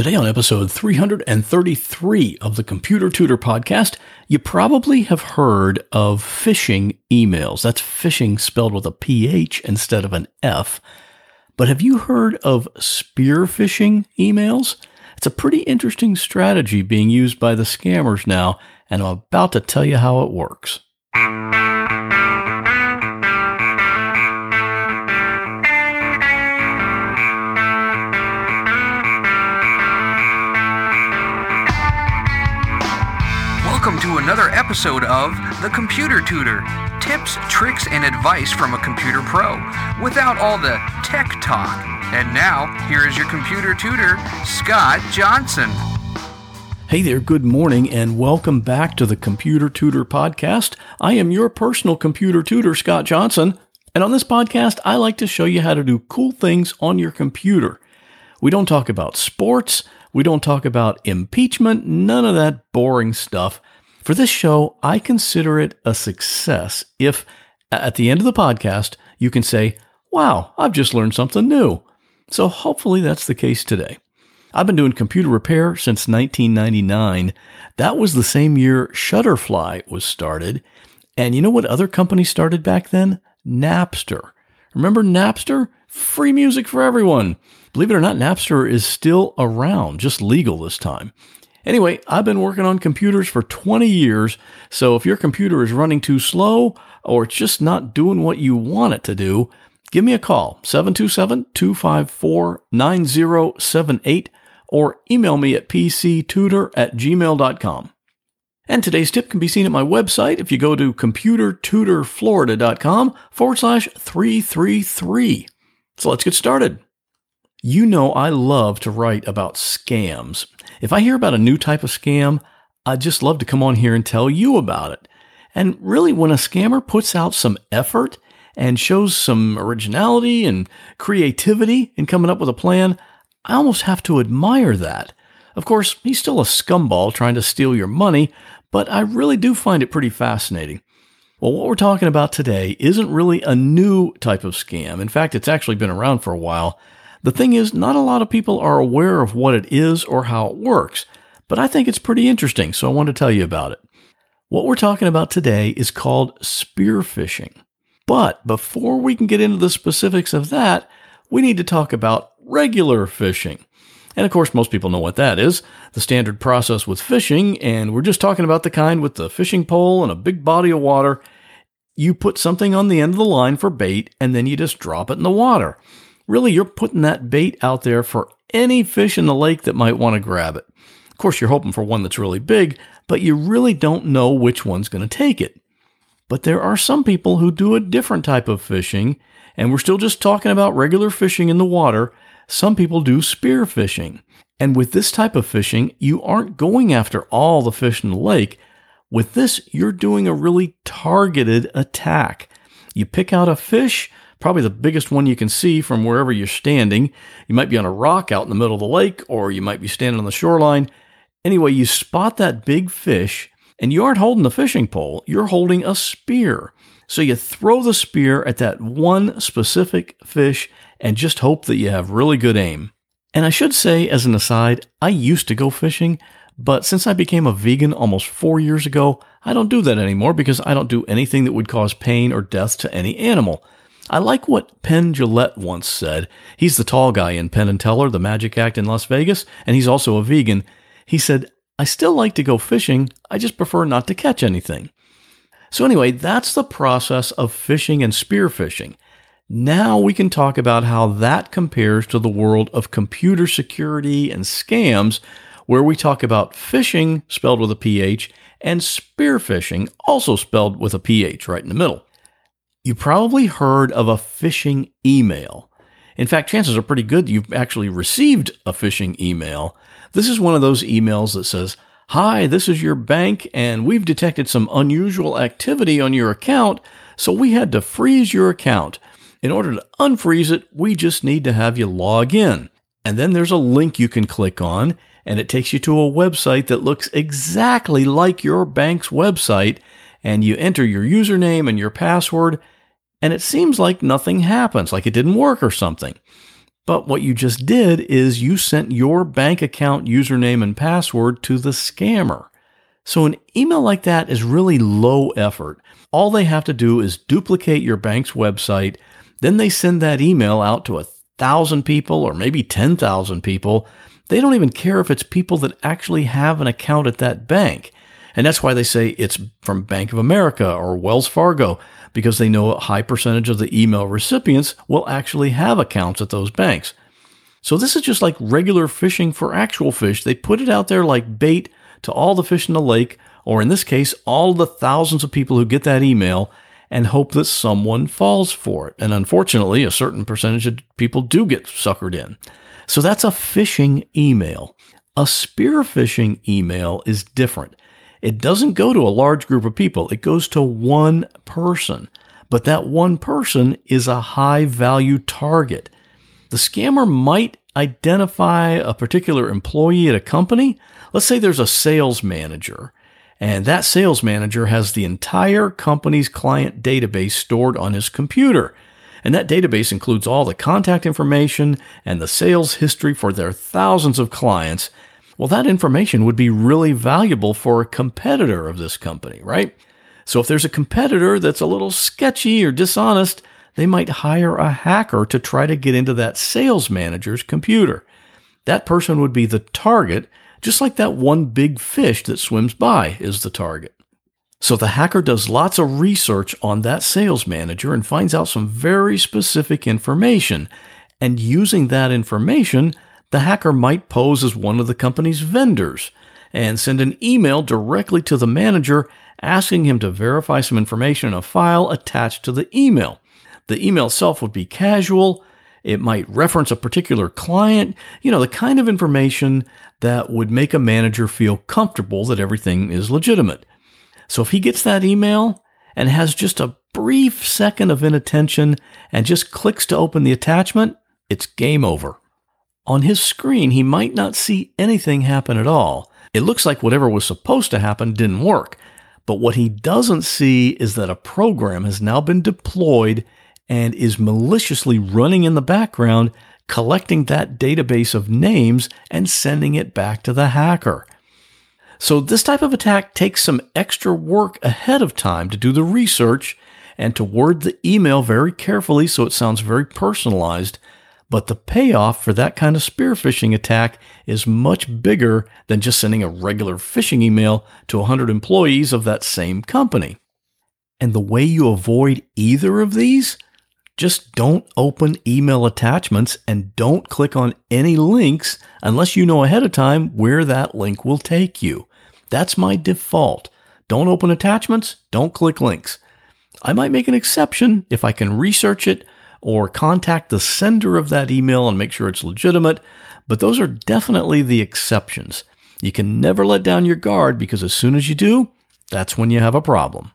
Today, on episode 333 of the Computer Tutor podcast, you probably have heard of phishing emails. That's phishing spelled with a PH instead of an F. But have you heard of spear phishing emails? It's a pretty interesting strategy being used by the scammers now, and I'm about to tell you how it works. Another episode of The Computer Tutor tips, tricks, and advice from a computer pro without all the tech talk. And now, here is your computer tutor, Scott Johnson. Hey there, good morning, and welcome back to the Computer Tutor Podcast. I am your personal computer tutor, Scott Johnson, and on this podcast, I like to show you how to do cool things on your computer. We don't talk about sports, we don't talk about impeachment, none of that boring stuff. For this show, I consider it a success if, at the end of the podcast, you can say, Wow, I've just learned something new. So hopefully that's the case today. I've been doing computer repair since 1999. That was the same year Shutterfly was started. And you know what other company started back then? Napster. Remember Napster? Free music for everyone. Believe it or not, Napster is still around, just legal this time. Anyway, I've been working on computers for 20 years, so if your computer is running too slow or it's just not doing what you want it to do, give me a call, 727 254 9078, or email me at pctutor at gmail.com. And today's tip can be seen at my website if you go to computertutorflorida.com forward slash 333. So let's get started. You know, I love to write about scams. If I hear about a new type of scam, I'd just love to come on here and tell you about it. And really, when a scammer puts out some effort and shows some originality and creativity in coming up with a plan, I almost have to admire that. Of course, he's still a scumball trying to steal your money, but I really do find it pretty fascinating. Well, what we're talking about today isn't really a new type of scam. In fact, it's actually been around for a while. The thing is, not a lot of people are aware of what it is or how it works, but I think it's pretty interesting, so I want to tell you about it. What we're talking about today is called spear phishing. But before we can get into the specifics of that, we need to talk about regular fishing. And of course, most people know what that is the standard process with fishing, and we're just talking about the kind with the fishing pole and a big body of water. You put something on the end of the line for bait, and then you just drop it in the water. Really, you're putting that bait out there for any fish in the lake that might want to grab it. Of course, you're hoping for one that's really big, but you really don't know which one's going to take it. But there are some people who do a different type of fishing, and we're still just talking about regular fishing in the water. Some people do spear fishing. And with this type of fishing, you aren't going after all the fish in the lake. With this, you're doing a really targeted attack. You pick out a fish, probably the biggest one you can see from wherever you're standing. You might be on a rock out in the middle of the lake, or you might be standing on the shoreline. Anyway, you spot that big fish, and you aren't holding the fishing pole, you're holding a spear. So you throw the spear at that one specific fish and just hope that you have really good aim. And I should say, as an aside, I used to go fishing, but since I became a vegan almost four years ago, I don't do that anymore because I don't do anything that would cause pain or death to any animal. I like what Penn Jillette once said. He's the tall guy in Penn and Teller, the Magic Act in Las Vegas, and he's also a vegan. He said, I still like to go fishing, I just prefer not to catch anything. So, anyway, that's the process of fishing and spear fishing. Now we can talk about how that compares to the world of computer security and scams, where we talk about phishing, spelled with a PH, and spear phishing, also spelled with a PH right in the middle. You probably heard of a phishing email. In fact, chances are pretty good you've actually received a phishing email. This is one of those emails that says, Hi, this is your bank, and we've detected some unusual activity on your account, so we had to freeze your account. In order to unfreeze it, we just need to have you log in. And then there's a link you can click on, and it takes you to a website that looks exactly like your bank's website. And you enter your username and your password, and it seems like nothing happens, like it didn't work or something. But what you just did is you sent your bank account username and password to the scammer. So an email like that is really low effort. All they have to do is duplicate your bank's website. Then they send that email out to a thousand people or maybe 10,000 people. They don't even care if it's people that actually have an account at that bank. And that's why they say it's from Bank of America or Wells Fargo because they know a high percentage of the email recipients will actually have accounts at those banks. So this is just like regular fishing for actual fish. They put it out there like bait to all the fish in the lake, or in this case, all the thousands of people who get that email and hope that someone falls for it. And unfortunately, a certain percentage of people do get suckered in. So that's a phishing email. A spear phishing email is different. It doesn't go to a large group of people, it goes to one person. But that one person is a high value target. The scammer might identify a particular employee at a company. Let's say there's a sales manager, and that sales manager has the entire company's client database stored on his computer. And that database includes all the contact information and the sales history for their thousands of clients well, that information would be really valuable for a competitor of this company, right? So if there's a competitor that's a little sketchy or dishonest, they might hire a hacker to try to get into that sales manager's computer. That person would be the target, just like that one big fish that swims by is the target. So the hacker does lots of research on that sales manager and finds out some very specific information. And using that information, the hacker might pose as one of the company's vendors and send an email directly to the manager asking him to verify some information in a file attached to the email. The email itself would be casual. It might reference a particular client, you know, the kind of information that would make a manager feel comfortable that everything is legitimate. So if he gets that email and has just a brief second of inattention and just clicks to open the attachment, it's game over. On his screen, he might not see anything happen at all. It looks like whatever was supposed to happen didn't work. But what he doesn't see is that a program has now been deployed and is maliciously running in the background, collecting that database of names and sending it back to the hacker. So, this type of attack takes some extra work ahead of time to do the research and to word the email very carefully so it sounds very personalized but the payoff for that kind of spear phishing attack is much bigger than just sending a regular phishing email to 100 employees of that same company. And the way you avoid either of these, just don't open email attachments and don't click on any links unless you know ahead of time where that link will take you. That's my default. Don't open attachments, don't click links. I might make an exception if I can research it or contact the sender of that email and make sure it's legitimate, but those are definitely the exceptions. You can never let down your guard because as soon as you do, that's when you have a problem.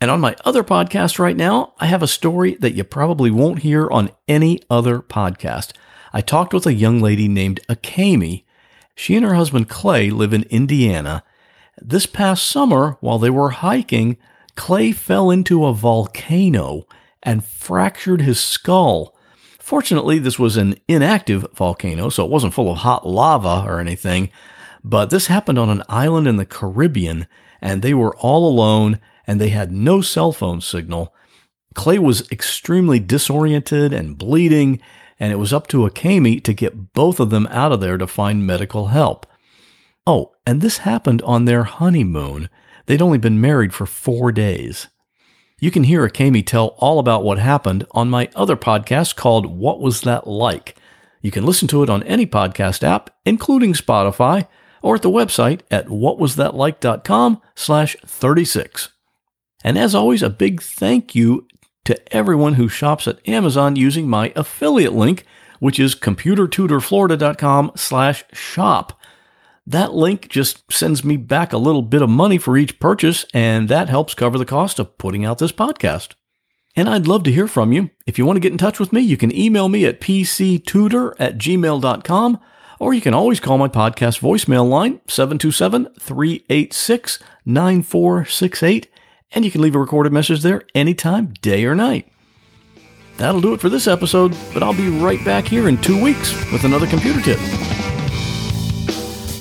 And on my other podcast right now, I have a story that you probably won't hear on any other podcast. I talked with a young lady named Akemi. She and her husband Clay live in Indiana. This past summer, while they were hiking, Clay fell into a volcano and fractured his skull. Fortunately, this was an inactive volcano, so it wasn't full of hot lava or anything, but this happened on an island in the Caribbean, and they were all alone and they had no cell phone signal. Clay was extremely disoriented and bleeding, and it was up to Akemi to get both of them out of there to find medical help. Oh, and this happened on their honeymoon. They'd only been married for four days. You can hear Akemi tell all about what happened on my other podcast called What Was That Like? You can listen to it on any podcast app, including Spotify, or at the website at whatwasthatlike.com slash 36. And as always, a big thank you to everyone who shops at Amazon using my affiliate link, which is computertutorflorida.com slash shop. That link just sends me back a little bit of money for each purchase, and that helps cover the cost of putting out this podcast. And I'd love to hear from you. If you want to get in touch with me, you can email me at pctutor at gmail.com, or you can always call my podcast voicemail line, 727 386 9468, and you can leave a recorded message there anytime, day or night. That'll do it for this episode, but I'll be right back here in two weeks with another computer tip.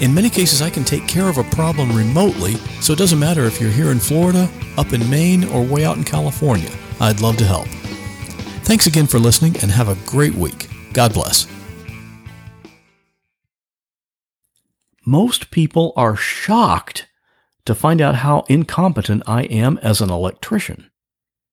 In many cases, I can take care of a problem remotely, so it doesn't matter if you're here in Florida, up in Maine, or way out in California. I'd love to help. Thanks again for listening and have a great week. God bless. Most people are shocked to find out how incompetent I am as an electrician.